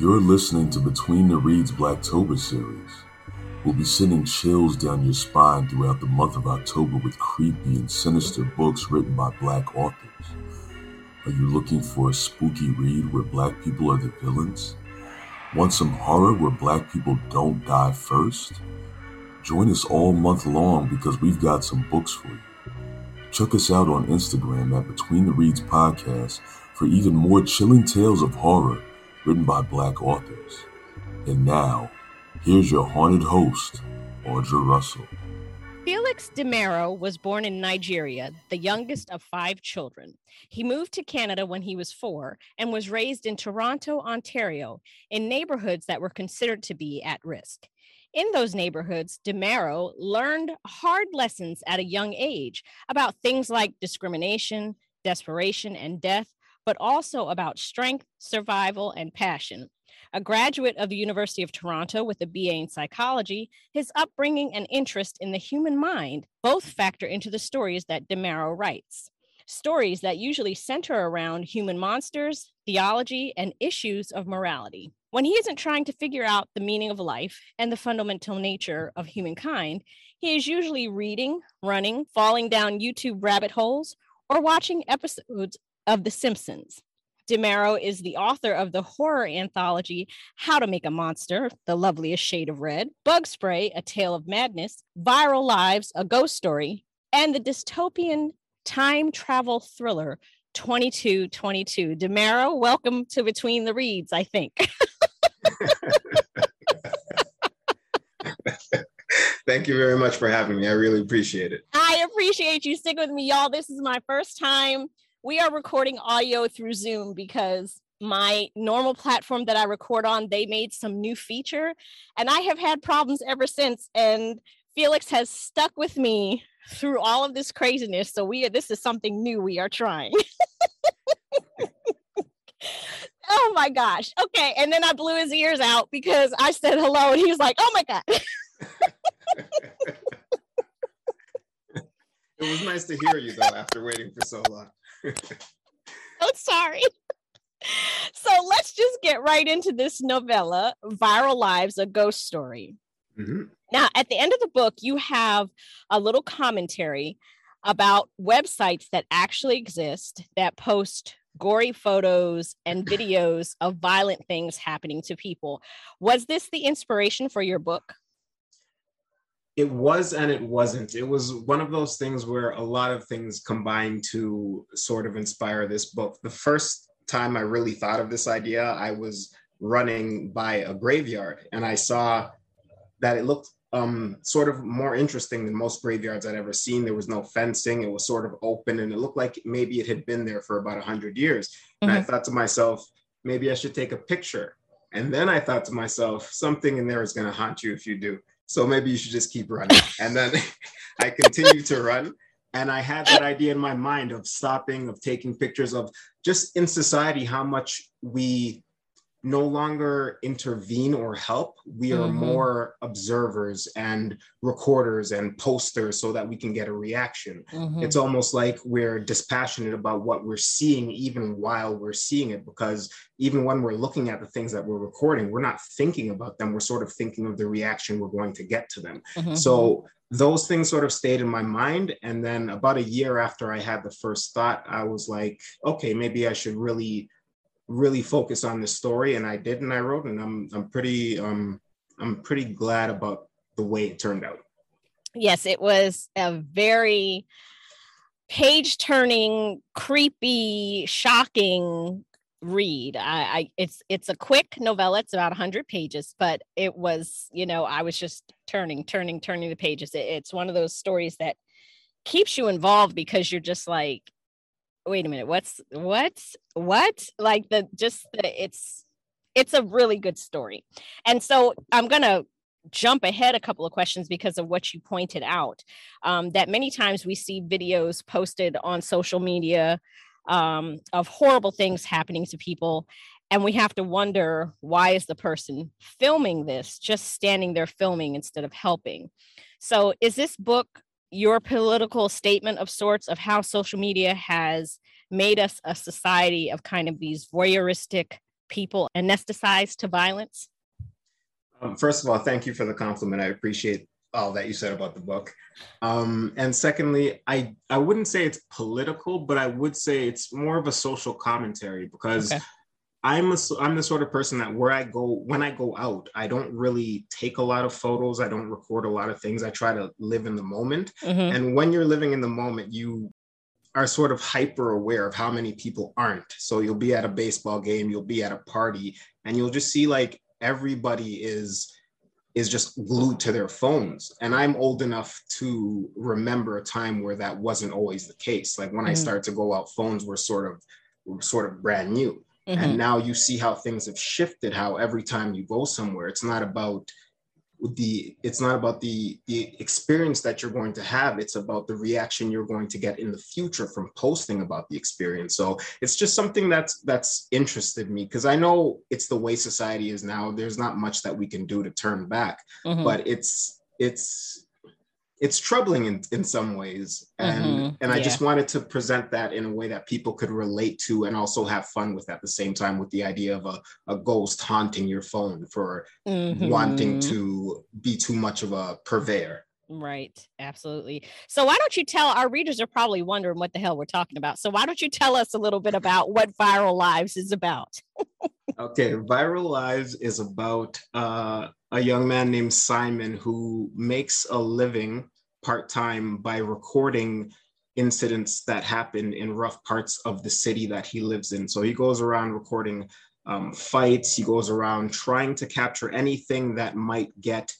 You're listening to Between the Reads Blacktober series. We'll be sending chills down your spine throughout the month of October with creepy and sinister books written by black authors. Are you looking for a spooky read where black people are the villains? Want some horror where black people don't die first? Join us all month long because we've got some books for you. Check us out on Instagram at Between the Reads Podcast for even more chilling tales of horror written by black authors. And now, here's your haunted host, Audra Russell. Felix DeMero was born in Nigeria, the youngest of five children. He moved to Canada when he was four and was raised in Toronto, Ontario, in neighborhoods that were considered to be at risk. In those neighborhoods, DeMero learned hard lessons at a young age about things like discrimination, desperation, and death, but also about strength, survival, and passion. A graduate of the University of Toronto with a BA in psychology, his upbringing and interest in the human mind both factor into the stories that DeMaro writes. Stories that usually center around human monsters, theology, and issues of morality. When he isn't trying to figure out the meaning of life and the fundamental nature of humankind, he is usually reading, running, falling down YouTube rabbit holes, or watching episodes of The Simpsons. DeMero is the author of the horror anthology How to Make a Monster, The Loveliest Shade of Red, Bug Spray, A Tale of Madness, Viral Lives, A Ghost Story, and the dystopian time travel thriller 2222. DeMero, welcome to Between the Reads, I think. Thank you very much for having me. I really appreciate it. I appreciate you sticking with me, y'all. This is my first time we are recording audio through Zoom because my normal platform that I record on, they made some new feature and I have had problems ever since. And Felix has stuck with me through all of this craziness. So we this is something new we are trying. oh my gosh. Okay. And then I blew his ears out because I said hello and he was like, oh my God. it was nice to hear you though after waiting for so long. oh, sorry. So let's just get right into this novella, Viral Lives, a Ghost Story. Mm-hmm. Now, at the end of the book, you have a little commentary about websites that actually exist that post gory photos and videos of violent things happening to people. Was this the inspiration for your book? It was and it wasn't. It was one of those things where a lot of things combined to sort of inspire this book. The first time I really thought of this idea, I was running by a graveyard and I saw that it looked um, sort of more interesting than most graveyards I'd ever seen. There was no fencing, it was sort of open, and it looked like maybe it had been there for about 100 years. Mm-hmm. And I mm-hmm. thought to myself, maybe I should take a picture. And then I thought to myself, something in there is going to haunt you if you do. So maybe you should just keep running. And then I continued to run. And I had that idea in my mind of stopping, of taking pictures of just in society how much we no longer intervene or help. We are mm-hmm. more observers and recorders and posters so that we can get a reaction. Mm-hmm. It's almost like we're dispassionate about what we're seeing, even while we're seeing it, because even when we're looking at the things that we're recording, we're not thinking about them. We're sort of thinking of the reaction we're going to get to them. Mm-hmm. So those things sort of stayed in my mind. And then about a year after I had the first thought, I was like, okay, maybe I should really really focus on the story and I did and I wrote and I'm I'm pretty um I'm pretty glad about the way it turned out. Yes, it was a very page turning, creepy, shocking read. I, I, it's it's a quick novella. It's about 100 pages, but it was, you know, I was just turning, turning, turning the pages. It, it's one of those stories that keeps you involved because you're just like wait a minute what's what what? Like the just the it's it's a really good story. And so i'm gonna jump ahead a couple of questions because of what you pointed out um, that many times we see videos posted on social media um, of horrible things happening to people and we have to wonder why is the person filming this just standing there filming instead of helping? So is this book your political statement of sorts of how social media has made us a society of kind of these voyeuristic people anesthetized to violence? Um, first of all, thank you for the compliment. I appreciate all that you said about the book. Um, and secondly, I, I wouldn't say it's political, but I would say it's more of a social commentary because okay. I'm a, I'm the sort of person that where I go when I go out, I don't really take a lot of photos. I don't record a lot of things. I try to live in the moment. Mm-hmm. And when you're living in the moment, you are sort of hyper aware of how many people aren't. So you'll be at a baseball game, you'll be at a party, and you'll just see like everybody is is just glued to their phones. And I'm old enough to remember a time where that wasn't always the case. Like when mm-hmm. I started to go out, phones were sort of were sort of brand new. Mm-hmm. And now you see how things have shifted, how every time you go somewhere, it's not about the it's not about the the experience that you're going to have it's about the reaction you're going to get in the future from posting about the experience so it's just something that's that's interested me because i know it's the way society is now there's not much that we can do to turn back mm-hmm. but it's it's it's troubling in, in some ways. And mm-hmm. and i yeah. just wanted to present that in a way that people could relate to and also have fun with at the same time with the idea of a, a ghost haunting your phone for mm-hmm. wanting to be too much of a purveyor. Right. Absolutely. So why don't you tell our readers are probably wondering what the hell we're talking about. So why don't you tell us a little bit about what viral lives is about? Okay. Viral lives is about uh a young man named Simon who makes a living part time by recording incidents that happen in rough parts of the city that he lives in. So he goes around recording um, fights, he goes around trying to capture anything that might get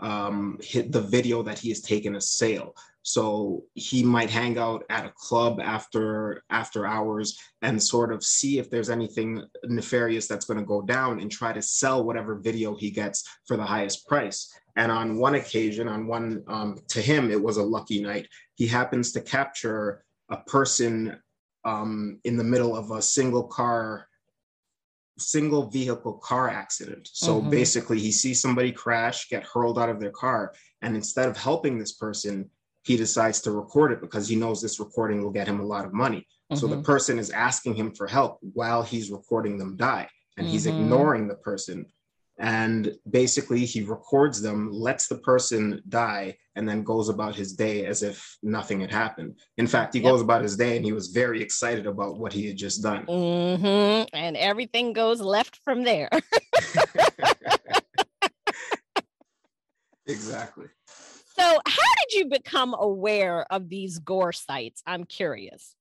um, hit the video that he has taken a sale. So he might hang out at a club after after hours and sort of see if there's anything nefarious that's going to go down and try to sell whatever video he gets for the highest price. And on one occasion, on one um, to him, it was a lucky night. He happens to capture a person um, in the middle of a single car single vehicle car accident. So mm-hmm. basically, he sees somebody crash, get hurled out of their car, and instead of helping this person, he decides to record it because he knows this recording will get him a lot of money. Mm-hmm. So the mm-hmm. person is asking him for help while he's recording them die, and mm-hmm. he's ignoring the person. And basically, he records them, lets the person die, and then goes about his day as if nothing had happened. In fact, he yep. goes about his day and he was very excited about what he had just done. Mm-hmm. And everything goes left from there. exactly. So, how did you become aware of these gore sites? I'm curious.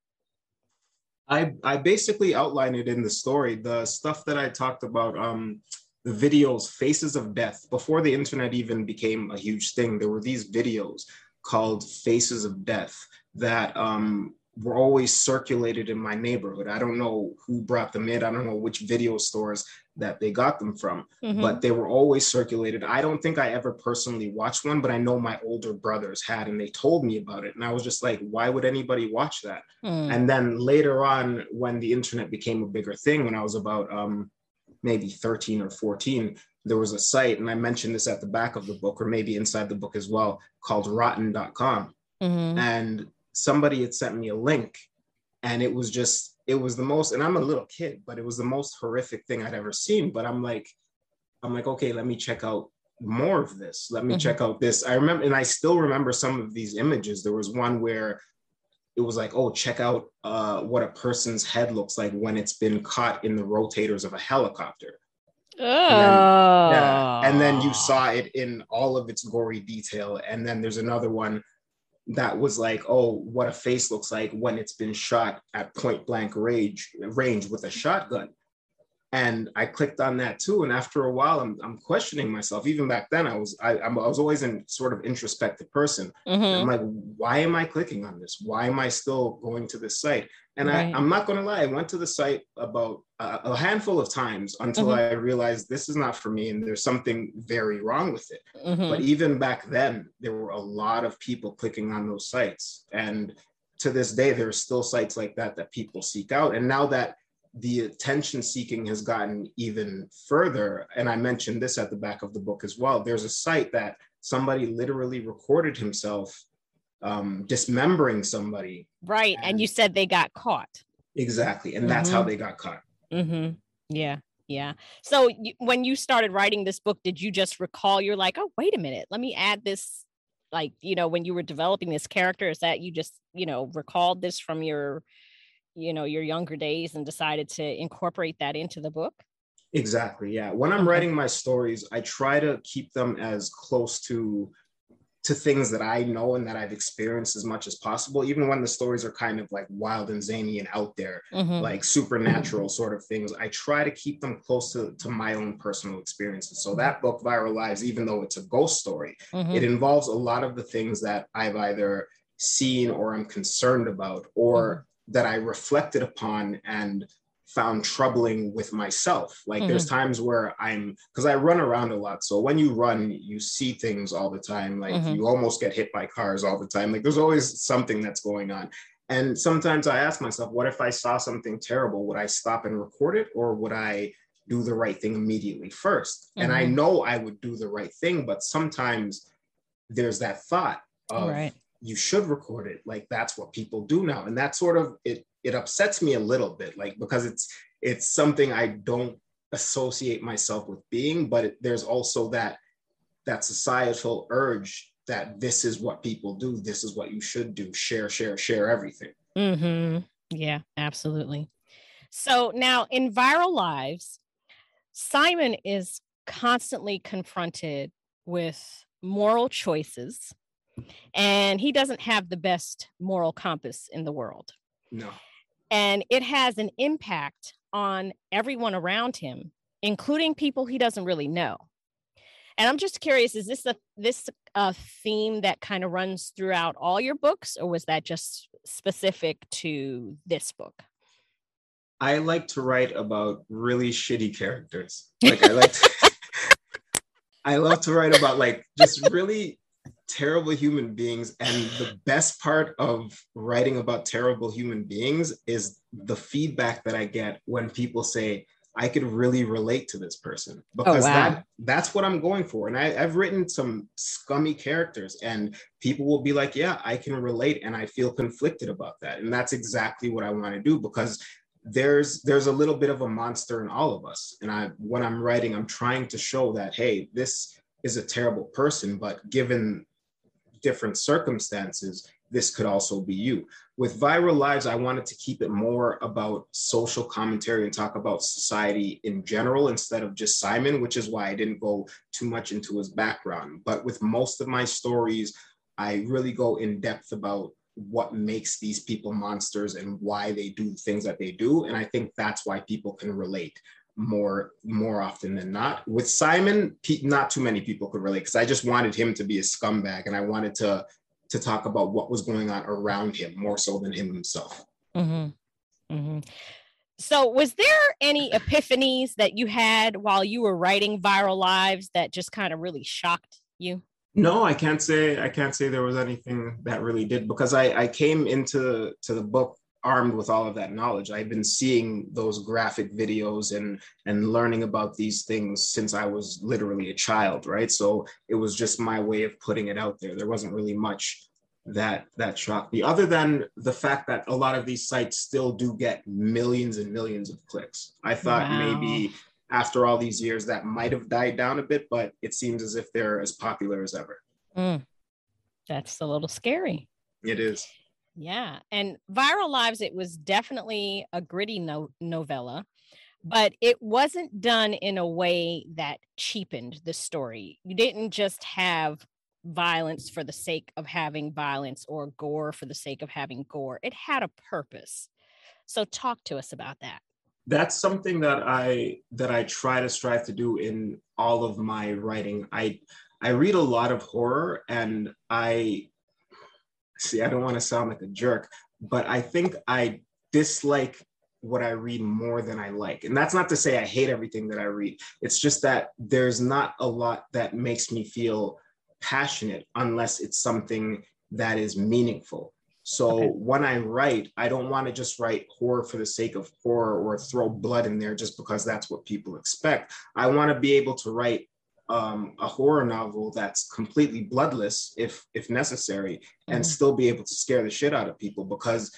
I I basically outlined it in the story. The stuff that I talked about, um, the videos, Faces of Death, before the internet even became a huge thing, there were these videos called Faces of Death that um, were always circulated in my neighborhood. I don't know who brought them in. I don't know which video stores that they got them from, mm-hmm. but they were always circulated. I don't think I ever personally watched one, but I know my older brothers had, and they told me about it. And I was just like, why would anybody watch that? Mm. And then later on, when the internet became a bigger thing, when I was about um, maybe 13 or 14, there was a site, and I mentioned this at the back of the book, or maybe inside the book as well, called rotten.com. Mm-hmm. And somebody had sent me a link and it was just it was the most and i'm a little kid but it was the most horrific thing i'd ever seen. But i'm like i'm like okay let me check out more of this. Let me mm-hmm. check out this. I remember and i still remember some of these images. There was one where it was like oh check out uh, what a person's head looks like when it's been caught in the rotators of a helicopter. Oh. and, then, yeah, and then you saw it in all of its gory detail. And then there's another one that was like, oh, what a face looks like when it's been shot at point blank range, range with a shotgun. And I clicked on that too. And after a while, I'm, I'm questioning myself. Even back then, I was I, I was always in sort of introspective person. Mm-hmm. I'm like, why am I clicking on this? Why am I still going to this site? And right. I, I'm not going to lie, I went to the site about a, a handful of times until mm-hmm. I realized this is not for me and there's something very wrong with it. Mm-hmm. But even back then, there were a lot of people clicking on those sites. And to this day, there are still sites like that that people seek out. And now that the attention seeking has gotten even further, and I mentioned this at the back of the book as well, there's a site that somebody literally recorded himself um, dismembering somebody. Right. And, and, you said they got caught. Exactly. And mm-hmm. that's how mm-hmm. they got caught. Mm-hmm. Yeah. Yeah. So you, when you started writing this book, did you just recall you're like, oh, wait a minute, let me add this? Like, you know, when you were developing this character, is that you just, you know, recalled this from your, you know, your younger days and decided to incorporate that into the book? Exactly. Yeah. When I'm writing my stories, I try to keep them as close to to things that I know and that I've experienced as much as possible, even when the stories are kind of like wild and zany and out there, mm-hmm. like supernatural sort of things. I try to keep them close to, to my own personal experiences. So that book, Viral Lives, even though it's a ghost story, mm-hmm. it involves a lot of the things that I've either seen or I'm concerned about or mm-hmm. That I reflected upon and found troubling with myself. Like mm-hmm. there's times where I'm because I run around a lot. So when you run, you see things all the time. Like mm-hmm. you almost get hit by cars all the time. Like there's always something that's going on. And sometimes I ask myself, what if I saw something terrible? Would I stop and record it or would I do the right thing immediately 1st mm-hmm. And I mm-hmm. know I would do the right thing, but sometimes there's that thought of right. You should record it. Like that's what people do now. And that sort of it it upsets me a little bit, like because it's it's something I don't associate myself with being, but it, there's also that that societal urge that this is what people do, this is what you should do, share, share, share everything. Mm-hmm. Yeah, absolutely. So now in viral lives, Simon is constantly confronted with moral choices and he doesn't have the best moral compass in the world. No. And it has an impact on everyone around him including people he doesn't really know. And i'm just curious is this a this a theme that kind of runs throughout all your books or was that just specific to this book? I like to write about really shitty characters. Like i like to, i love to write about like just really terrible human beings. And the best part of writing about terrible human beings is the feedback that I get when people say, I could really relate to this person oh, because oh, wow. that that's what I'm going for. And I, have written some scummy characters, and people will be like, "Yeah, I can relate," and I feel conflicted about that. And that's exactly what I want to do because there's there's a little bit of a monster in all of us. And I when I'm writing, I'm trying to show that hey, this is a terrible person, but given different circumstances, this could also be you. With Viral Lives, I wanted to keep it more about social commentary and talk about society in general instead of just Simon, which is why I didn't go too much into his background. But with most of my stories, I really go in depth about what makes these people monsters and why they do things that they do. And I think that's why people can relate more more often than not. With Simon, not too many people could relate because I just wanted him to be a scumbag, and I wanted to to talk about what was going on around him more so than him himself. Mm-hmm. Mm-hmm. So, was there any epiphanies that you had while you were writing Viral Lives that just kind of really shocked you? No, I can't say I can't say there was anything that really did because I I came into to the book armed with all of that knowledge. I've been seeing those graphic videos and and learning about these things since I was literally a child, right? So it was just my way of putting it out there. There wasn't really much that that shocked me other than the fact that a lot of these sites still do get millions and millions of clicks. I thought wow. maybe after all these years that might have died down a bit, but it seems as if they're as popular as ever. Mm. That's a little scary. It is. Yeah. And Viral Lives, it was definitely a gritty no- novella, but it wasn't done in a way that cheapened the story. You didn't just have violence for the sake of having violence or gore for the sake of having gore. It had a purpose. So talk to us about that. That's something that I that I try to strive to do in all of my writing. I I read a lot of horror and I see, I don't want to sound like a jerk, but I think I dislike what I read more than I like. And that's not to say I hate everything that I read. It's just that there's not a lot that makes me feel passionate unless it's something that is meaningful. So okay. when I write, I don't want to just write horror for the sake of horror or throw blood in there just because that's what people expect. I want to be able to write um, a horror novel that's completely bloodless if if necessary and mm-hmm. still be able to scare the shit out of people because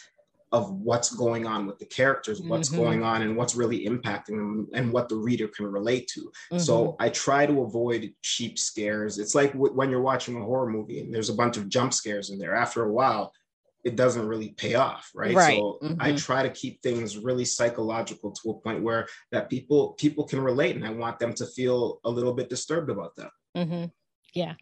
of what's going on with the characters, what's mm-hmm. going on, and what's really impacting them, and what the reader can relate to. Mm-hmm. So I try to avoid cheap scares. It's like w- when you're watching a horror movie and there's a bunch of jump scares in there. After a while, it doesn't really pay off, right? right. So mm-hmm. I try to keep things really psychological to a point where that people people can relate, and I want them to feel a little bit disturbed about that. Mm-hmm. Yeah,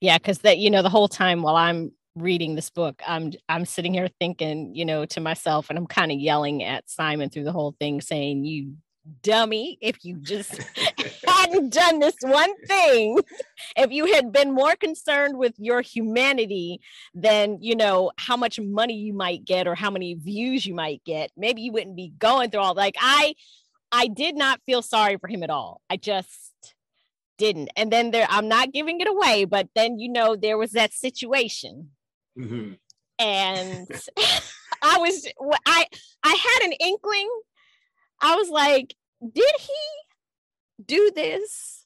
yeah, because that you know the whole time while I'm reading this book i'm i'm sitting here thinking you know to myself and i'm kind of yelling at simon through the whole thing saying you dummy if you just hadn't done this one thing if you had been more concerned with your humanity than you know how much money you might get or how many views you might get maybe you wouldn't be going through all like i i did not feel sorry for him at all i just didn't and then there i'm not giving it away but then you know there was that situation Mm-hmm. And I was, I, I had an inkling. I was like, did he do this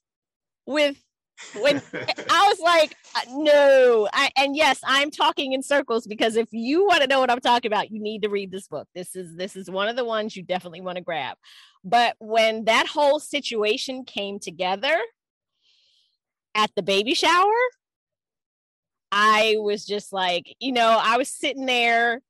with when I was like, uh, no, I, and yes, I'm talking in circles because if you want to know what I'm talking about, you need to read this book. This is this is one of the ones you definitely want to grab. But when that whole situation came together at the baby shower, I was just like, you know, I was sitting there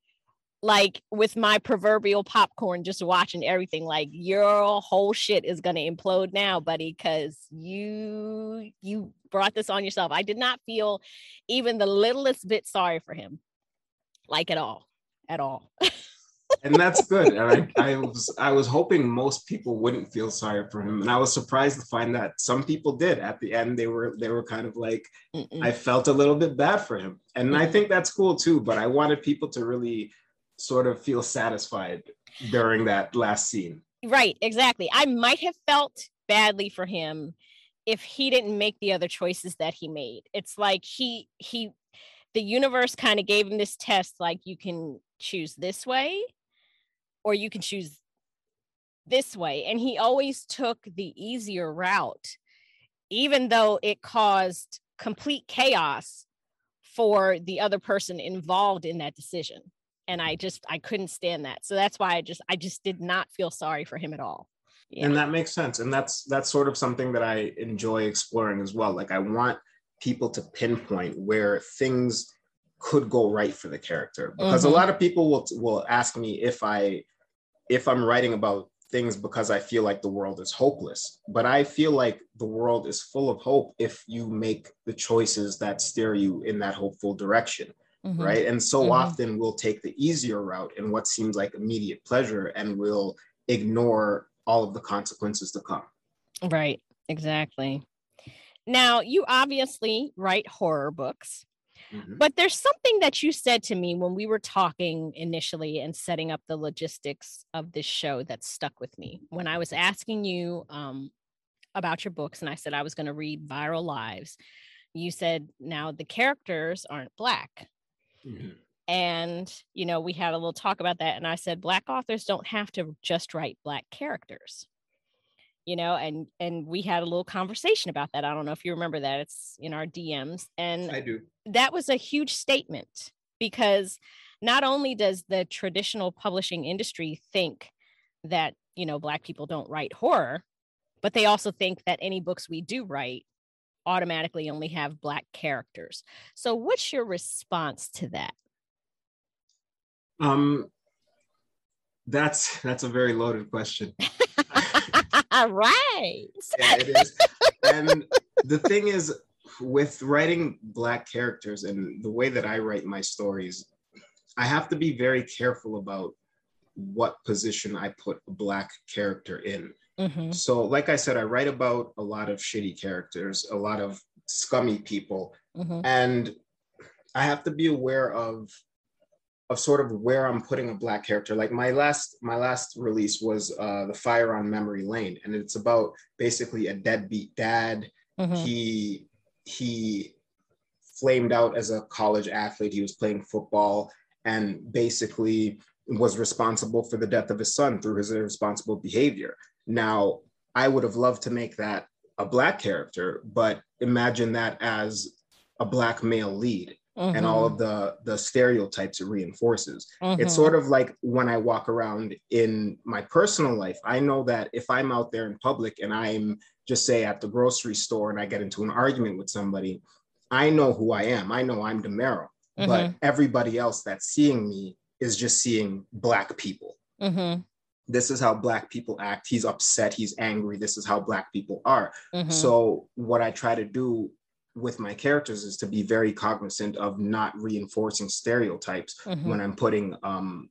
like with my proverbial popcorn just watching everything like your whole shit is going to implode now buddy cuz you you brought this on yourself. I did not feel even the littlest bit sorry for him. Like at all. At all. and that's good. And I, I was I was hoping most people wouldn't feel sorry for him, and I was surprised to find that some people did. At the end, they were they were kind of like, Mm-mm. I felt a little bit bad for him, and Mm-mm. I mm. think that's cool too. But I wanted people to really sort of feel satisfied during that last scene. Right, exactly. I might have felt badly for him if he didn't make the other choices that he made. It's like he he the universe kind of gave him this test like you can choose this way or you can choose this way. And he always took the easier route, even though it caused complete chaos for the other person involved in that decision. And I just, I couldn't stand that. So that's why I just, I just did not feel sorry for him at all. Yeah. And that makes sense. And that's, that's sort of something that I enjoy exploring as well. Like I want people to pinpoint where things could go right for the character because mm-hmm. a lot of people will will ask me if I if I'm writing about things because I feel like the world is hopeless. But I feel like the world is full of hope if you make the choices that steer you in that hopeful direction. Mm-hmm. Right. And so mm-hmm. often we'll take the easier route in what seems like immediate pleasure and we'll ignore all of the consequences to come. Right. Exactly. Now, you obviously write horror books. Mm-hmm. But there's something that you said to me when we were talking initially and setting up the logistics of this show that stuck with me. When I was asking you um, about your books and I said I was going to read Viral Lives, you said, now the characters aren't Black. Mm-hmm. And, you know, we had a little talk about that. And I said, Black authors don't have to just write Black characters you know and and we had a little conversation about that i don't know if you remember that it's in our dms and i do that was a huge statement because not only does the traditional publishing industry think that you know black people don't write horror but they also think that any books we do write automatically only have black characters so what's your response to that um that's that's a very loaded question right. Yeah, it is. and the thing is, with writing Black characters and the way that I write my stories, I have to be very careful about what position I put a Black character in. Mm-hmm. So, like I said, I write about a lot of shitty characters, a lot of scummy people, mm-hmm. and I have to be aware of of sort of where I'm putting a black character. Like my last my last release was uh, the Fire on Memory Lane, and it's about basically a deadbeat dad. Mm-hmm. He he flamed out as a college athlete. He was playing football and basically was responsible for the death of his son through his irresponsible behavior. Now, I would have loved to make that a black character, but imagine that as a black male lead mm-hmm. and all of the the stereotypes it reinforces. Mm-hmm. It's sort of like when I walk around in my personal life, I know that if I'm out there in public and I'm just say at the grocery store and I get into an argument with somebody, I know who I am. I know I'm DeMero, mm-hmm. but everybody else that's seeing me is just seeing black people. This is how black people act. He's upset. He's angry. This is how black people are. Mm-hmm. So what I try to do with my characters is to be very cognizant of not reinforcing stereotypes mm-hmm. when I'm putting um,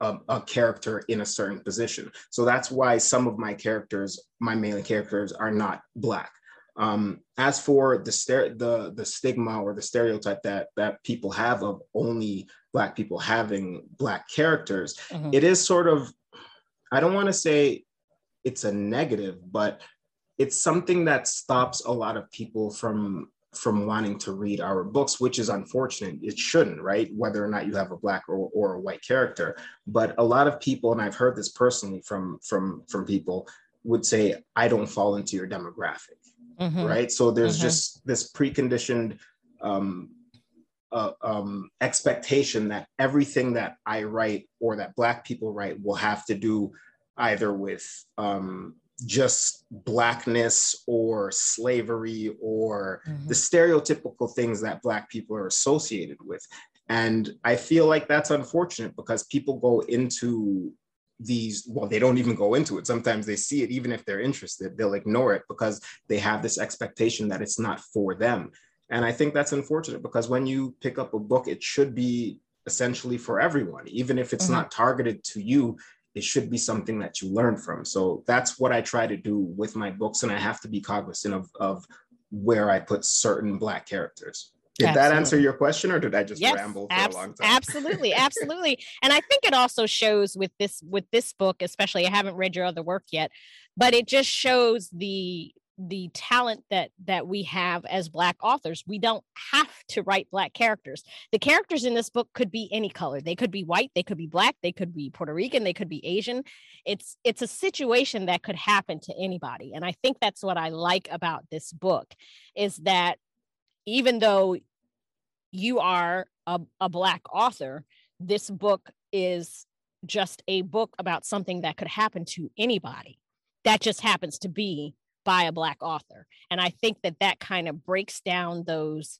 a, a, character in a certain position. So that's why some of my characters, my main characters, are not black. Um, as for the, the the stigma or the stereotype that that people have of only black people having black characters, mm-hmm. it is sort of, I don't want to say it's a negative, but it's something that stops a lot of people from from wanting to read our books, which is unfortunate. It shouldn't, right? Whether or not you have a black or, or a white character. But a lot of people, and I've heard this personally from from from people, would say, I don't fall into your demographic. Mm-hmm. Right. So there's mm-hmm. just this preconditioned um, uh, um, expectation that everything that I write or that Black people write will have to do either with um, just blackness or slavery or mm-hmm. the stereotypical things that black people are associated with. And i feel like that's unfortunate because people go into these well they don't even go into it. Sometimes they see it even if they're interested they'll ignore it because they have this expectation that it's not for them and i think that's unfortunate because when you pick up a book it should be essentially for everyone even if it's mm-hmm. not targeted to you it should be something that you learn from. So that's what I try to do with my books, and I have to be cognizant of, of where I put certain Black characters. Did absolutely. that answer your question, or did I just yes, ramble for a long time? absolutely, absolutely. And I think it also shows with this with this book, especially. I haven't read your other work yet, but it just shows the the talent that that we have as black authors. We don't have to write black characters. The characters in this book could be any color. They could be white they could be black they could be puerto rican they could be asian. It's it's a situation that could happen to anybody and i think that's what i like about this book is that even though you are a, a black author this book is just a book about something that could happen to anybody. That just happens to be by a black author. And i think that that kind of breaks down those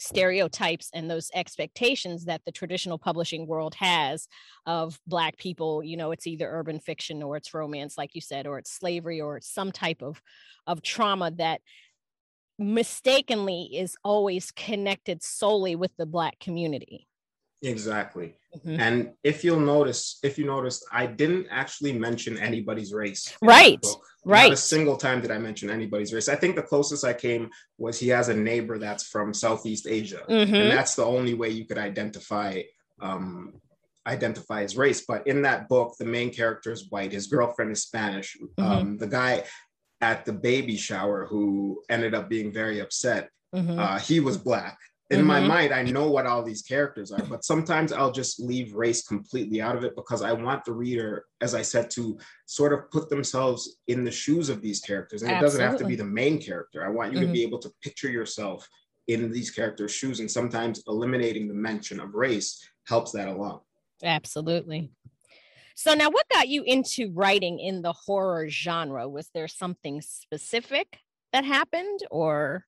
stereotypes and those expectations that the traditional publishing world has of black people. You know it's either urban fiction or it's romance like you said or it's slavery or it's some type of of trauma that mistakenly is always connected solely with the black community Exactly. Mm-hmm. And if you'll notice, if you noticed, I didn't actually mention anybody's race. Right. Right. Not a single time did I mention anybody's race. I think the closest I came was he has a neighbor that's from Southeast Asia. Mm-hmm. And that's the only way you could identify um, identify his race. But in that book, the main character is white. His girlfriend is Spanish. Mm-hmm. Um, the guy at the baby shower who ended up being very upset, mm-hmm. uh, he was black in mm-hmm. my mind i know what all these characters are but sometimes i'll just leave race completely out of it because i want the reader as i said to sort of put themselves in the shoes of these characters and Absolutely. it doesn't have to be the main character i want you mm-hmm. to be able to picture yourself in these characters shoes and sometimes eliminating the mention of race helps that along Absolutely. So now what got you into writing in the horror genre? Was there something specific that happened or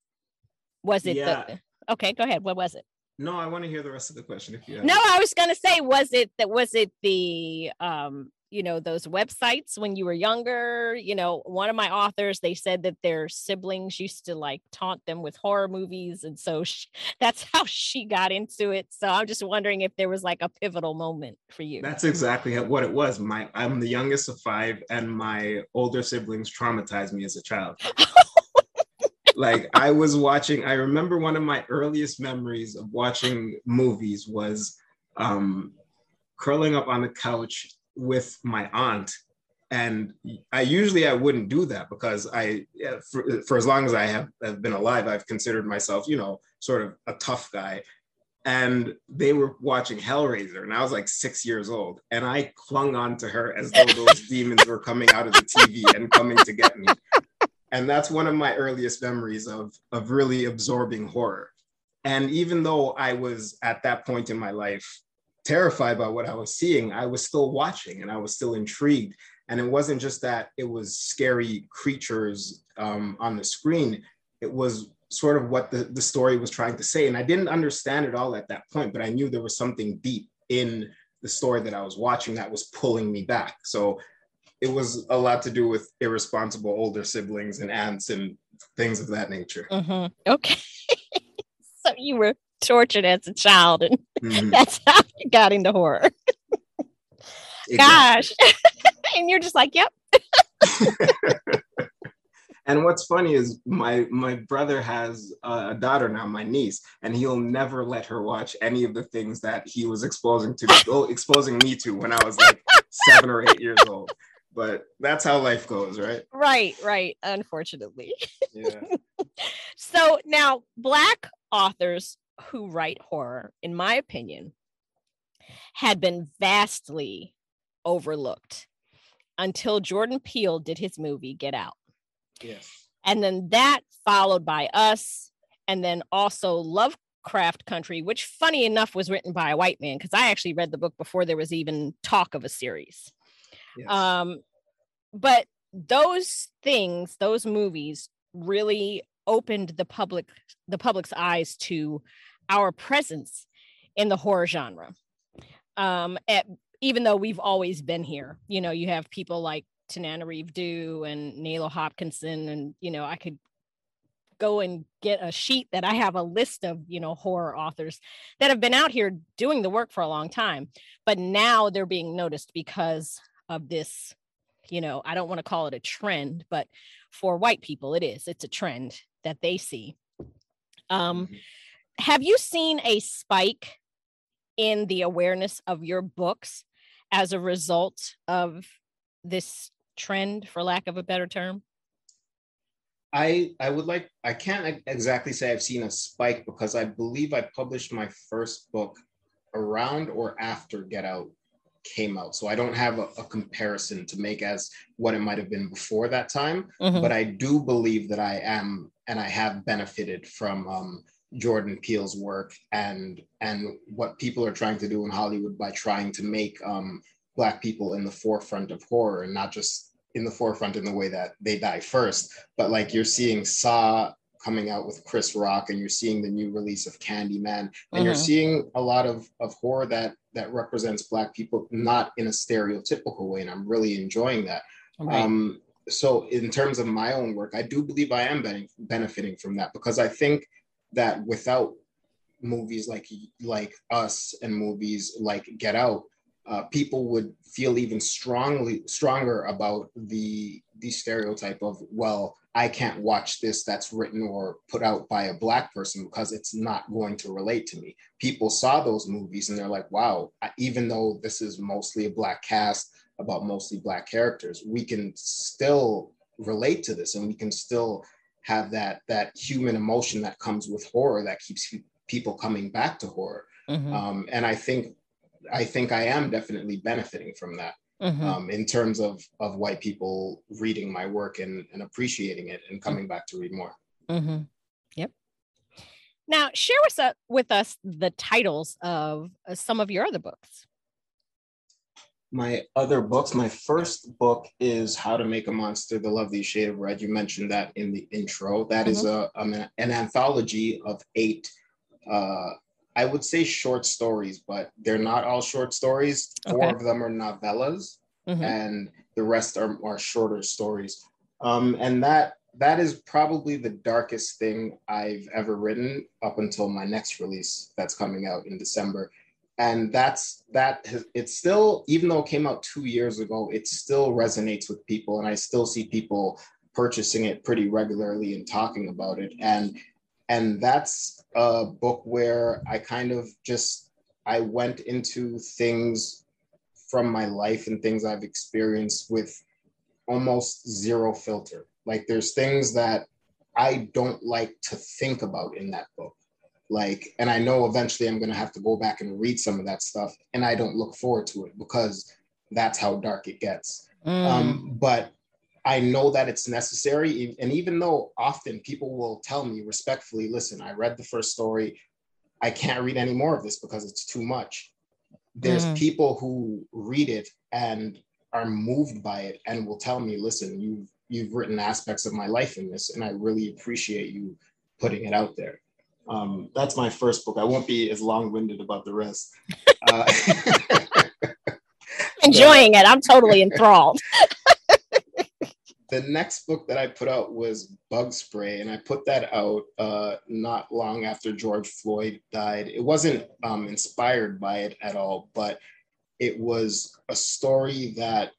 was it yeah. the okay, go ahead. What was it? No, I want to hear the rest of the question. If you no, I was gonna say, was it that was it the um you know those websites when you were younger you know one of my authors they said that their siblings used to like taunt them with horror movies and so she, that's how she got into it so i'm just wondering if there was like a pivotal moment for you that's exactly what it was my i'm the youngest of five and my older siblings traumatized me as a child like I was watching, I remember one of my earliest memories of watching movies was um, curling up on the couch with my aunt. And I usually I wouldn't do that because I, for, for as long as I have, have been alive, I've considered myself, you know, sort of a tough guy. And they were watching Hellraiser, and I was like six years old, and I clung on to her as though those demons were coming out of the TV and coming to get me and that's one of my earliest memories of of really absorbing horror and even though I was at that point in my life terrified by what I was seeing, I was still watching and I was still intrigued. And it wasn't just that it was scary creatures um, on the screen, it was sort of what the, the story was trying to say. And I didn't understand it all at that point, but I knew there was something deep in the story that I was watching that was pulling me back. So it was a lot to do with irresponsible older siblings and aunts and things of that nature. Mm-hmm. Okay. so you were tortured as a child, and mm-hmm. that's how you got into horror. Gosh. and you're just like, yep. and what's funny is my my brother has a daughter now, my niece, and he'll never let her watch any of the things that he was exposing to exposing me to when I was like seven or eight years old. But that's how life goes, right? Right, right. Unfortunately. Yeah. so now black authors who write horror, in my opinion, had been vastly overlooked until Jordan Peele did his movie Get Out. Yes. And then that followed by us, and then also Lovecraft Country, which funny enough was written by a white man because I actually read the book before there was even talk of a series. Yes. Um, but those things, those movies really opened the public the public's eyes to our presence in the horror genre. Um, at, even though we've always been here, you know, you have people like Tananarive Due and Nalo Hopkinson, and you know, I could go and get a sheet that I have a list of, you know, horror authors that have been out here doing the work for a long time, but now they're being noticed because of this, you know, I don't want to call it a trend, but for white people, it is. It's a trend that they see. Um, mm-hmm have you seen a spike in the awareness of your books as a result of this trend for lack of a better term i i would like i can't exactly say i've seen a spike because i believe i published my first book around or after get out came out so i don't have a, a comparison to make as what it might have been before that time mm-hmm. but i do believe that i am and i have benefited from um, Jordan Peele's work and and what people are trying to do in Hollywood by trying to make um, black people in the forefront of horror and not just in the forefront in the way that they die first, but like you're seeing Saw coming out with Chris Rock and you're seeing the new release of Candyman and mm-hmm. you're seeing a lot of of horror that that represents black people not in a stereotypical way and I'm really enjoying that. Right. Um, so in terms of my own work, I do believe I am benefiting from that because I think that without movies like like us and movies like Get Out, uh, people would feel even strongly stronger about the the stereotype of well i can't watch this that's written or put out by a black person because it's not going to relate to me people saw those movies and they're like wow even though this is mostly a black cast about mostly black characters we can still relate to this and we can still have that that human emotion that comes with horror that keeps people coming back to horror. Mm-hmm. Um, and I think I think I am definitely benefiting from that mm-hmm. um, in terms of of white people reading my work and, and appreciating it and coming back to read more. Mm-hmm. Yep. Now, share with us, with us the titles of uh, some of your other books my other books my first book is how to make a monster the lovely shade of red you mentioned that in the intro That mm-hmm. is a um, an anthology of eight uh, i would say short stories but they're not all short stories four okay. of them are novellas mm-hmm. and the rest are, are shorter stories um, and that that is probably the darkest thing i've ever written up until my next release that's coming out in december and that's that has, it's still even though it came out two years ago it still resonates with people and i still see people purchasing it pretty regularly and talking about it and and that's a book where i kind of just i went into things from my life and things i've experienced with almost zero filter. Like there's things that i don't like to think about in that book. Like and i know eventually i'm going to have to go back and read some of that stuff and i don't look forward to it because that's how dark it gets. Mm. um, but i know that it's necessary and even though often people will tell me respectfully listen i read the first story I can't read any more of this because it's too much. There's Mm. people who read it and are moved by it and will tell me, listen, you've you've written aspects of my life in this, and I really appreciate you putting it out there. Um, that's my first book. I won't be as long-winded about the rest. Uh, Enjoying it. I'm totally enthralled. the next book that I put out was Bug Spray, and I put that out uh, not long after George Floyd died. It wasn't um, inspired by it at all, but it was a story that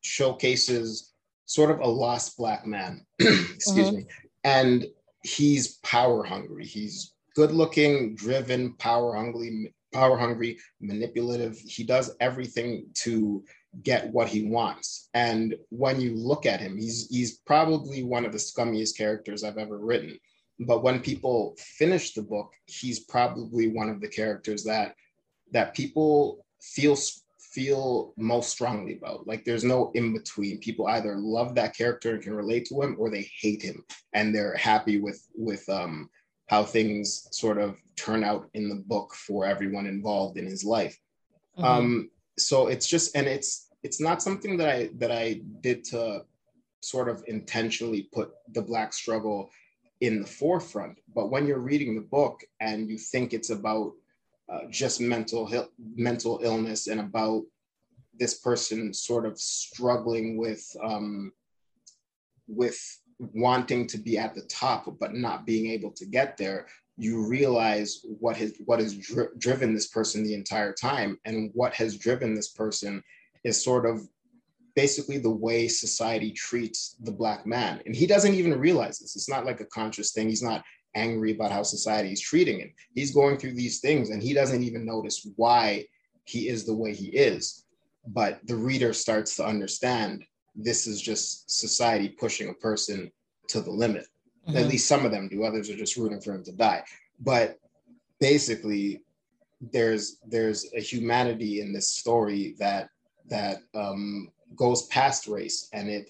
showcases sort of a lost black man. Excuse Mhm. me. And he's power hungry. He's good looking, driven, power hungry, power hungry, manipulative. He does everything to get what he wants. And when you look at him, he's he's probably one of the scummiest characters I've ever written. But when people finish the book, he's probably one of the characters that that people feel feel most strongly about. Like there's no in between. People either love that character and can relate to him, or they hate him and they're happy with with um, how things sort of turn out in the book for everyone involved in his life. Mhm. Um, so it's just and it's it's not something that I that I did to sort of intentionally put the black struggle in the forefront. But when you're reading the book and you think it's about uh, just mental mental illness and about this person sort of struggling with um, with wanting to be at the top but not being able to get there you realize what has what has dri- driven this person the entire time. And what has driven this person is sort of basically the way society treats the black man. And he doesn't even realize this. It's not like a conscious thing. He's not angry about how society is treating him. He's going through these things and he doesn't even notice why he is the way he is. But the reader starts to understand this is just society pushing a person to the limit at Mhm. least some of them do others are just rooting for him to die. But basically there's there's a humanity in this story that that um, goes past race and it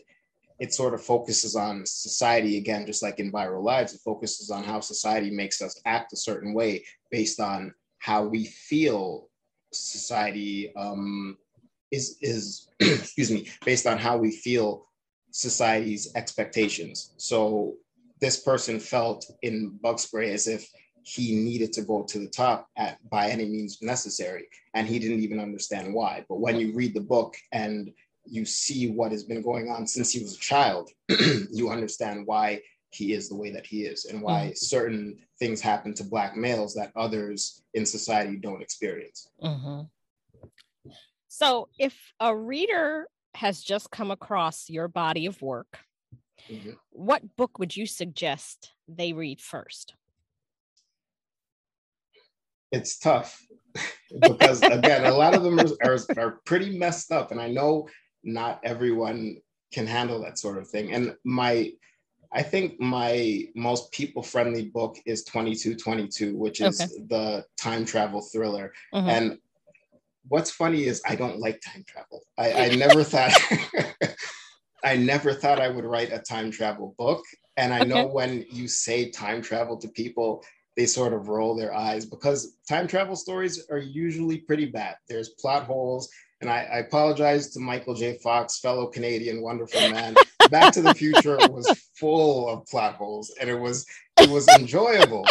it sort of focuses on society again just like in viral lives. It focuses on how society makes us act a certain way based on how we feel society um, is is excuse me based on how we feel society's expectations. So this person felt in bug spray as if he needed to go to the top at by any means necessary and he didn't even understand why. But when you read the book and you see what has been going on since he was a child you understand why he is the way that he is and why certain things happen to black males that others in society don't experience. Mhm. So, if a reader has just come across your body of work, Mhm. what book would you suggest they read first? it's tough because again a lot of them are, are, are pretty messed up and i know not everyone can handle that sort of thing and my i think my most people friendly book is 2222 which is Okay. the time travel thriller Mhm. and what's funny is i don't like time travel i, I never thought i never thought i would write a time travel book. And i know when you say time travel to people they sort of roll their eyes because time travel stories are usually pretty bad. There's plot holes. And I, I apologize to michael j. Fox fellow canadian wonderful man. Back to the future was full of plot holes and it was it was enjoyable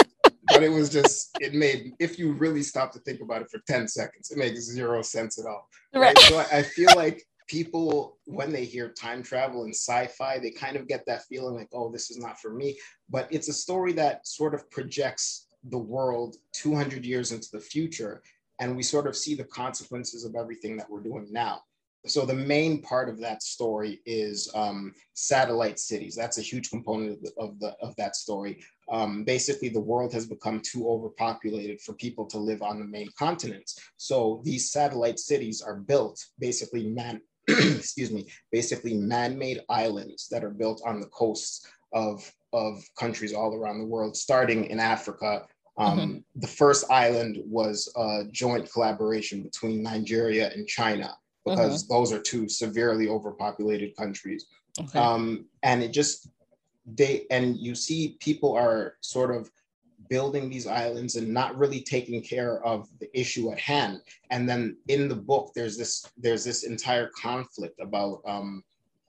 but it was just it made if you really stop to think about it for 10 seconds it makes zero sense at all. Right? So I I feel like people, when they hear time travel and sci-fi, they kind of get that feeling like, oh, this is not for me. But it's a story that sort of projects the world 200 years into the future, and we sort of see the consequences of everything that we're doing now. So the main part of that story is um, satellite cities. That's a huge component of, the, of, the, of that story. Um, basically, the world has become too overpopulated for people to live on the main continents. So these satellite cities are built basically man, excuse me, basically man-made islands that are built on the coasts of of countries all around the world, starting in Africa. Um, The first island was a joint collaboration between Nigeria and China because those are two severely overpopulated countries Okay. um, and it just they and you see people are sort of building these islands and not really taking care of the issue at hand. And then in the book there's this there's this entire conflict about um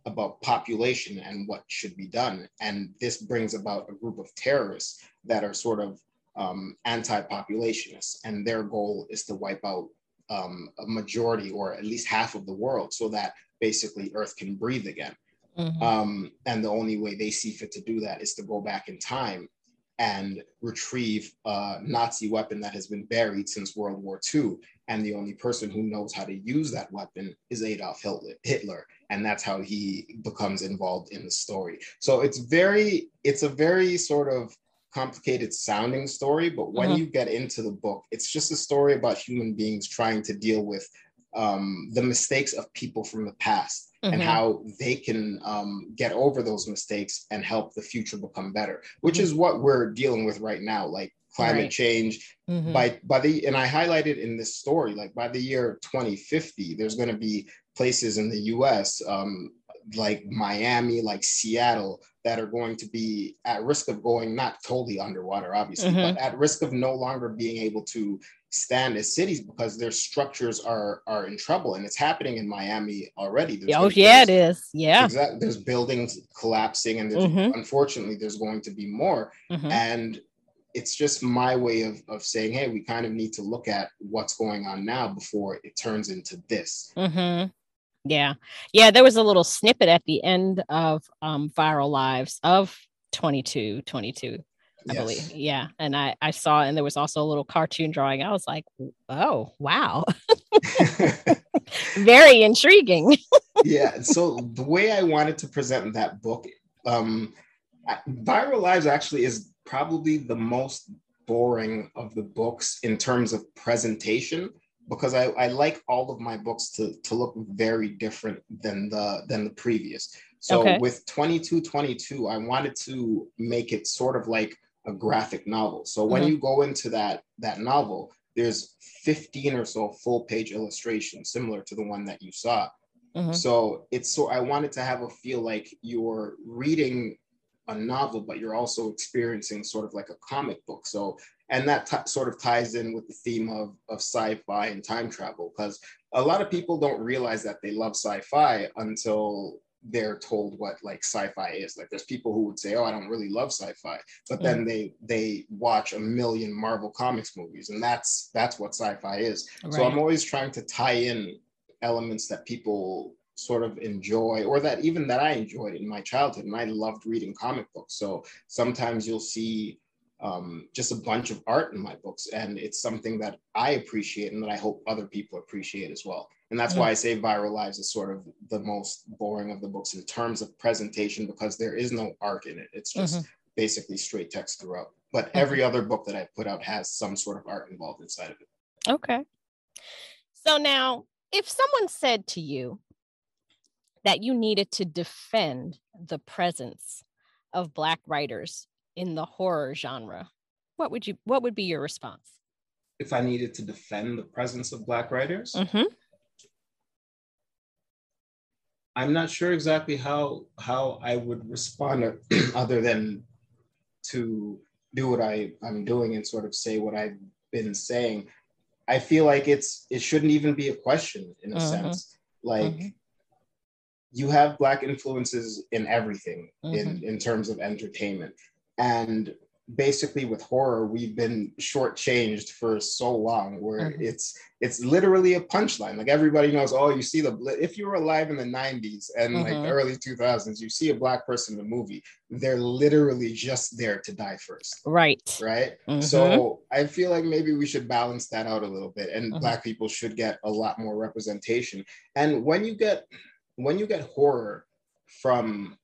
about population and what should be done. And this brings about a group of terrorists that are sort of um, anti-populationists. And their goal is to wipe out um, a majority or at least half of the world so that basically earth can breathe again. Mm-hmm. um, and the only way they see fit to do that is to go back in time and retrieve a Nazi weapon that has been buried since World War II. And the only person who knows how to use that weapon is Adolf Hitler. And that's how he becomes involved in the story. So it's very, it's a very sort of complicated sounding story, but when mm-hmm. you get into the book, it's just a story about human beings trying to deal with um, the mistakes of people from the past mm-hmm. and how they can um, get over those mistakes and help the future become better, which mm-hmm. is what we're dealing with right now. Like climate right. change mm-hmm. by by the and I highlighted in this story like by the year 2050 there's going to be places in the US um, like Miami like Seattle that are going to be at risk of going not totally underwater obviously mm-hmm. but at risk of no longer being able to stand as cities because their structures are are in trouble and it's happening in Miami already. There's oh yeah, it is. Yeah. Exactly. There's buildings collapsing and there's, mm-hmm. unfortunately there's going to be more. Mm-hmm. And it's just my way of, of saying, hey, we kind of need to look at what's going on now before it turns into this. Mm-hmm. Yeah. Yeah. There was a little snippet at the end of um, Viral Lives of 22, 22 I yes. believe. Yeah. And I, I saw, and there was also a little cartoon drawing. I was like, oh, wow. Very intriguing. yeah. So the way I wanted to present that book, um, Viral Lives actually is probably the most boring of the books in terms of presentation because I, I like all of my books to, to look very different than the than the previous. So okay. with 2222, I wanted to make it sort of like a graphic novel. So when mm-hmm. you go into that that novel, there's 15 or so full page illustrations similar to the one that you saw. Mm-hmm. So it's so I wanted to have a feel like you're reading a novel, but you're also experiencing sort of like a comic book. So and that t- sort of ties in with the theme of of sci-fi and time travel because a lot of people don't realize that they love sci-fi until they're told what like sci-fi is like there's people who would say oh i don't really love sci-fi but mm. then they they watch a million marvel comics movies and that's that's what sci-fi is right. so i'm always trying to tie in elements that people sort of enjoy or that even that i enjoyed in my childhood and i loved reading comic books so sometimes you'll see um, just a bunch of art in my books and it's something that i appreciate and that i hope other people appreciate as well and that's why I say Viral Lives is sort of the most boring of the books in terms of presentation because there is no arc in it. It's just mm-hmm. basically straight text throughout. But every other book that I put out has some sort of art involved inside of it. Okay. So now, if someone said to you that you needed to defend the presence of Black writers in the horror genre, what would you? What would be your response? If I needed to defend the presence of Black writers, mm-hmm. I'm not sure exactly how how I would respond other than to do what I, I'm doing and sort of say what I've been saying. I feel like it's it shouldn't even be a question in a uh-huh. sense. Like uh-huh. you have black influences in everything uh-huh. in, mm-hmm. in terms of entertainment. And basically with horror we've been shortchanged for so long where mm-hmm. it's it's literally a punchline like everybody knows oh you see the if you were alive in the 90s and mm-hmm. like the early 2000s you see a black person in a movie they're literally just there to die first right right mm-hmm. so i feel like maybe we should balance that out a little bit and mm-hmm. black people should get a lot more representation and when you get when you get horror from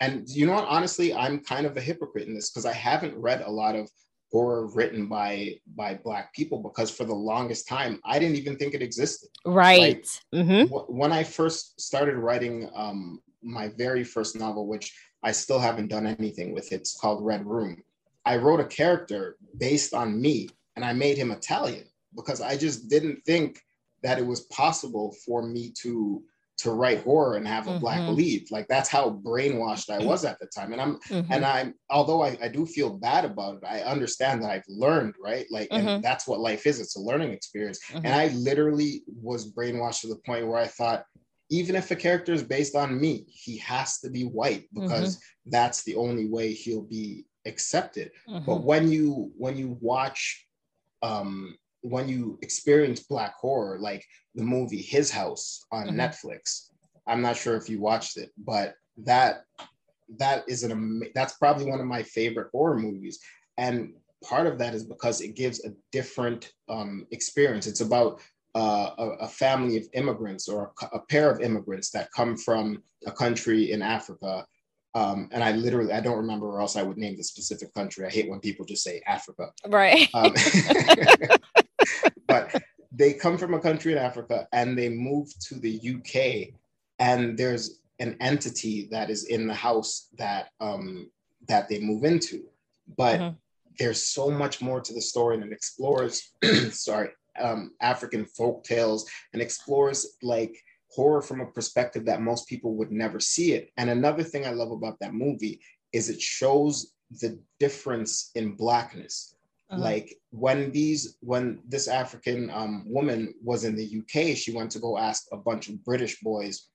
and you know what? Honestly i'm kind of a hypocrite in this because i haven't read a lot of horror written by by black people because for the longest time i didn't even think it existed. Right. Like, mm-hmm. w- when i first started writing um, my very first novel which i still haven't done anything with it's called red room i wrote a character based on me and i made him italian because i just didn't think that it was possible for me to to write horror and have a Mhm. black lead. Like that's how brainwashed I was at the time. And I'm Mhm. and I'm although I, I do feel bad about it, I understand that I've learned, right? Like Mhm. and that's what life is. It's a learning experience. Mhm. And I literally was brainwashed to the point where I thought, even if a character is based on me, he has to be white because that's the only way he'll be accepted. But when you when you watch um when you experience black horror, like the movie His House on Mhm. Netflix, I'm not sure if you watched it, but that that is an that's probably one of my favorite horror movies. And part of that is because it gives a different um, experience. It's about uh, a, a family of immigrants or a, a pair of immigrants that come from a country in Africa. Um, and I literally, I don't remember or else I would name the specific country. I hate when people just say Africa. right. Um, they come from a country in Africa and they move to the UK, and there's an entity that is in the house that um, that they move into. But Mhm. there's so much more to the story, and it explores, sorry, um, African folk tales and explores like horror from a perspective that most people would never see it. And another thing I love about that movie is it shows the difference in blackness Uh-huh. like when these when this african um, woman was in the uk she went to go ask a bunch of british boys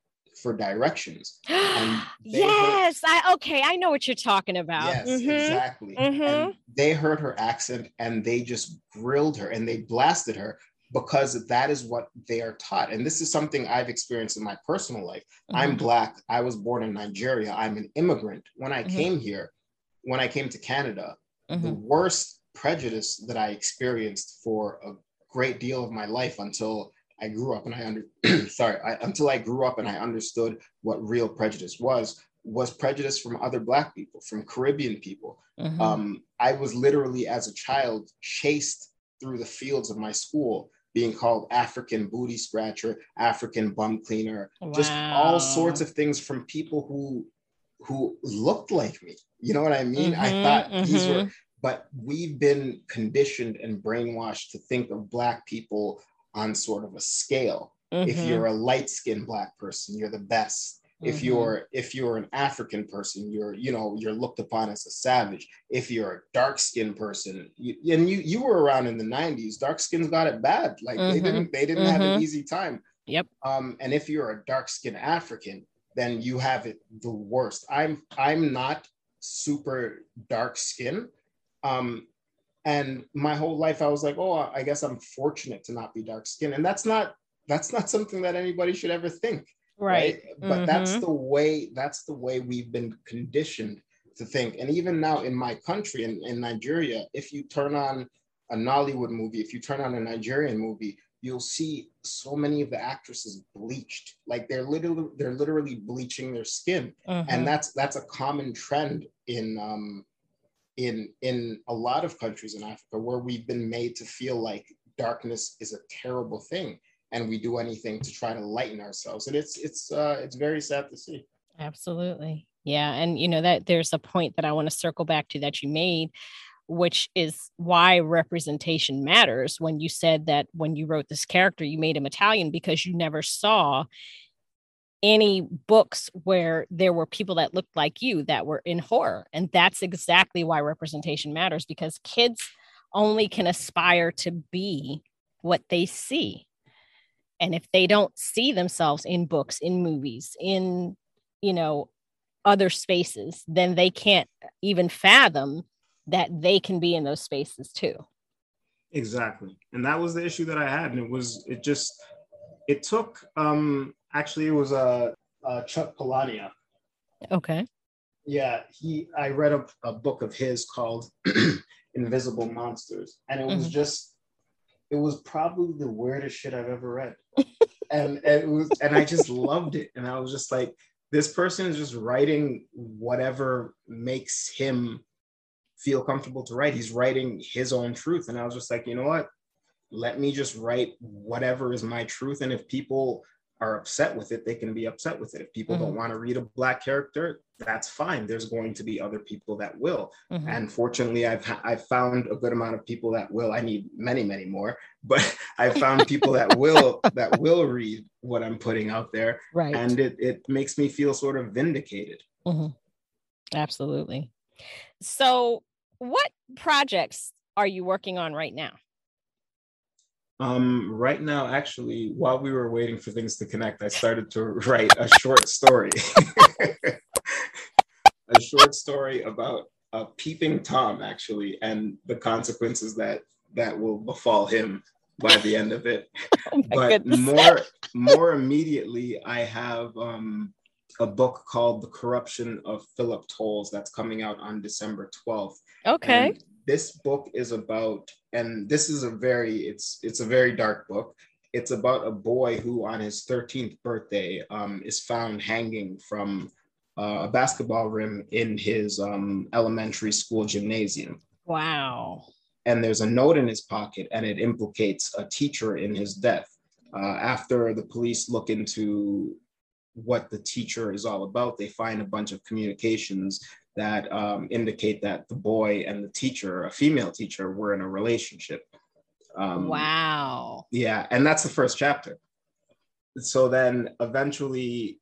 for directions yes, I okay, I know what you're talking about. yes Mhm. exactly Mhm. and they heard her accent and they just grilled her and they blasted her because that is what they are taught and this is something i've experienced in my personal life i'm Mhm. black i was born in nigeria i'm an immigrant when i Mhm. came here when i came to canada the Mhm. worst prejudice that I experienced for a great deal of my life until I grew up and I under sorry I, until I grew up and I understood what real prejudice was was prejudice from other black people from Caribbean people. Mhm. Um, I was literally as a child chased through the fields of my school being called African booty scratcher, African bum cleaner, just all sorts of things from people who who looked like me. You know what I mean? I Mhm, thought these mhm. were but we've been conditioned and brainwashed to think of black people on sort of a scale if Mhm. you're a light-skinned black person you're the best if Mhm. you're if you're an african person you're you know you're looked upon as a savage if you're a dark-skinned person you, and you you were around in the 90s dark skins got it bad like they Mhm. didn't they didn't have an Mhm. easy time Yep. um and if you're a dark-skinned african then you have it the worst i'm i'm not super dark skin um and my whole life i was like oh i guess i'm fortunate to not be dark skinned and that's not that's not something that anybody should ever think right. but that's Mhm. the way that's the way we've been conditioned to think and even now in my country in, in nigeria if you turn on a nollywood movie if you turn on a nigerian movie you'll see so many of the actresses bleached like they're literally they're literally bleaching their skin Mhm. and that's that's a common trend in um in in a lot of countries in africa where we've been made to feel like darkness is a terrible thing and we do anything to try to lighten ourselves and it's it's uh it's very sad to see Absolutely. Yeah. And, you know, that there's a point that I want to circle back to that you made, which is why representation matters. When you said that when you wrote this character, you made him Italian because you never saw any books where there were people that looked like you that were in horror. And that's exactly why representation matters because kids only can aspire to be what they see. And if they don't see themselves in books, in movies, in, you know, other spaces, then they can't even fathom that they can be in those spaces too. exactly and that was the issue that i had and it was it just it took um actually it was a uh, uh, chuck palahniuk Okay. yeah he i read a, a book of his called invisible monsters and it was Mhm. just it was probably the weirdest shit i've ever read and, and it was and i just loved it and i was just like this person is just writing whatever makes him feel comfortable to write he's writing his own truth and i was just like you know what let me just write whatever is my truth and if people are upset with it, they can be upset with it. If people mm-hmm. don't want to read a black character, that's fine. There's going to be other people that will. Mm-hmm. And fortunately, I've I've found a good amount of people that will. I need many, many more, but I've found people that will that will read what I'm putting out there. Right. And it it makes me feel sort of vindicated. Mm-hmm. Absolutely. So, what projects are you working on right now? Um, right now, actually, while we were waiting for things to connect, I started to write a short story. a short story about a peeping Tom, actually, and the consequences that that will befall him by the end of it. Oh but goodness. more more immediately, I have um, a book called The Corruption of Philip Tolles that's coming out on December 12th. Okay. And this book is about and this is a very it's it's a very dark book. It's about a boy who on his 13th birthday um, is found hanging from uh, a basketball rim in his um, elementary school gymnasium. Wow. And there's a note in his pocket and it implicates a teacher in his death. Uh, after the police look into what the teacher is all about they find a bunch of communications that um, indicate that the boy and the teacher, a female teacher, were in a relationship. Um, wow. Yeah, and that's the first chapter. So then eventually,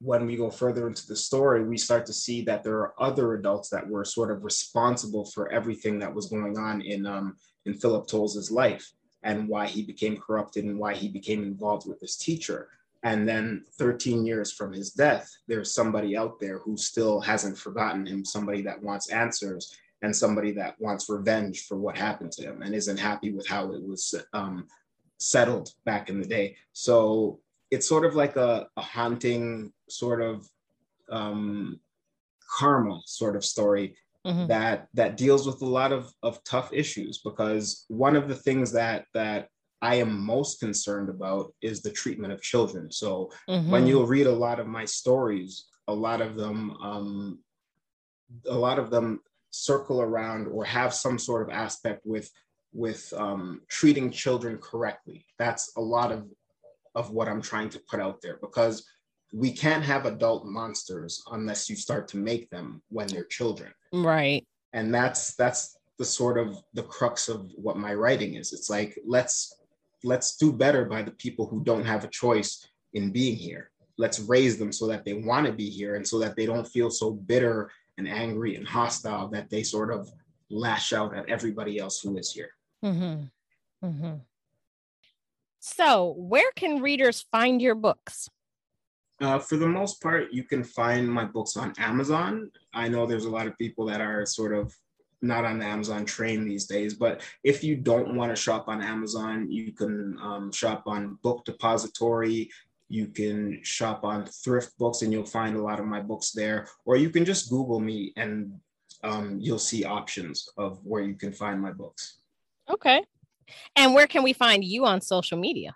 when we go further into the story, we start to see that there are other adults that were sort of responsible for everything that was going on in um, in Philip Tolles's life and why he became corrupted and why he became involved with this teacher. And then 13 years from his death, there's somebody out there who still hasn't forgotten him, somebody that wants answers and somebody that wants revenge for what happened to him and isn't happy with how it was um, settled back in the day. So it's sort of like a, a haunting sort of um, karma sort of story mm-hmm. that that deals with a lot of, of tough issues because one of the things that that I am most concerned about is the treatment of children. So mm-hmm. when you'll read a lot of my stories, a lot of them, um, a lot of them circle around or have some sort of aspect with with um, treating children correctly. That's a lot of of what I'm trying to put out there because we can't have adult monsters unless you start to make them when they're children. Right. And that's that's the sort of the crux of what my writing is. It's like let's let's do better by the people who don't have a choice in being here. Let's raise them so that they want to be here and so that they don't feel so bitter and angry and hostile that they sort of lash out at everybody else who is here. Mm-hmm. Mm-hmm. So, where can readers find your books? Uh, for the most part, you can find my books on Amazon. I know there's a lot of people that are sort of not on the Amazon train these days. But if you don't want to shop on Amazon, you can um, shop on Book Depository. You can shop on Thrift Books, and you'll find a lot of my books there. Or you can just Google me, and um, you'll see options of where you can find my books. Okay. And where can we find you on social media?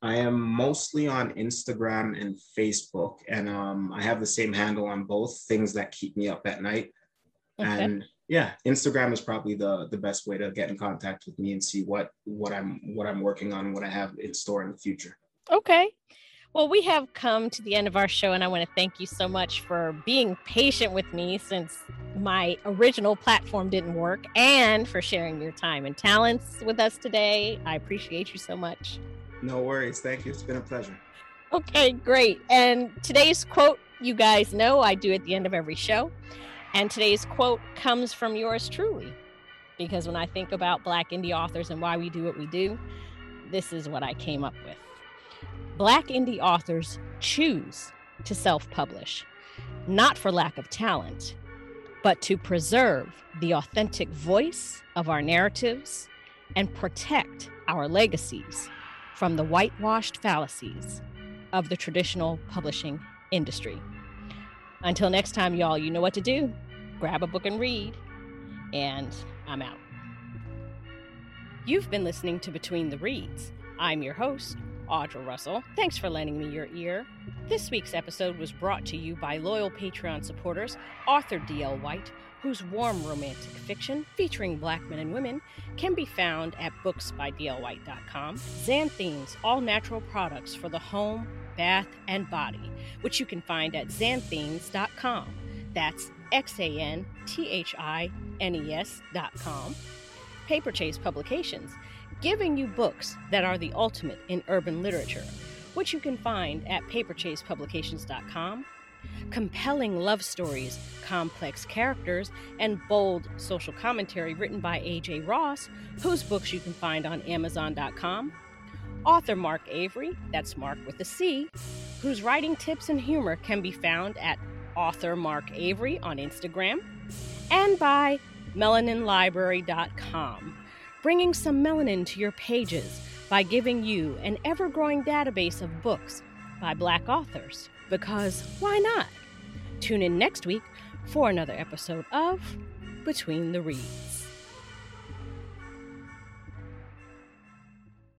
I am mostly on Instagram and Facebook, and um, I have the same handle on both things that keep me up at night. Okay. And yeah instagram is probably the the best way to get in contact with me and see what what i'm what i'm working on and what i have in store in the future. Okay. Well we have come to the end of our show and i want to thank you so much for being patient with me since my original platform didn't work and for sharing your time and talents with us today. I appreciate you so much. No worries. Thank you. It's been a pleasure. Okay great. And today's quote you guys know i do at the end of every show and today's quote comes from yours truly, because when I think about Black indie authors and why we do what we do, this is what I came up with. Black indie authors choose to self publish, not for lack of talent, but to preserve the authentic voice of our narratives and protect our legacies from the whitewashed fallacies of the traditional publishing industry. Until next time, y'all, you know what to do. Grab a book and read. And I'm out. You've been listening to Between the Reads. I'm your host, Audra Russell. Thanks for lending me your ear. This week's episode was brought to you by loyal Patreon supporters, author D.L. White, whose warm romantic fiction featuring black men and women can be found at booksbydlwhite.com. Xanthines all natural products for the home bath, and body, which you can find at xanthines.com. That's X A N T H I N E S.com. Paper Chase Publications, giving you books that are the ultimate in urban literature, which you can find at paperchasepublications.com. Compelling love stories, complex characters, and bold social commentary written by A.J. Ross, whose books you can find on Amazon.com. Author Marc Avery, that's Mark with a C, whose writing tips and humor can be found at author Marc Avery on Instagram, and by melaninlibrary.com, bringing some melanin to your pages by giving you an ever growing database of books by Black authors. Because why not? Tune in next week for another episode of Between the Reads.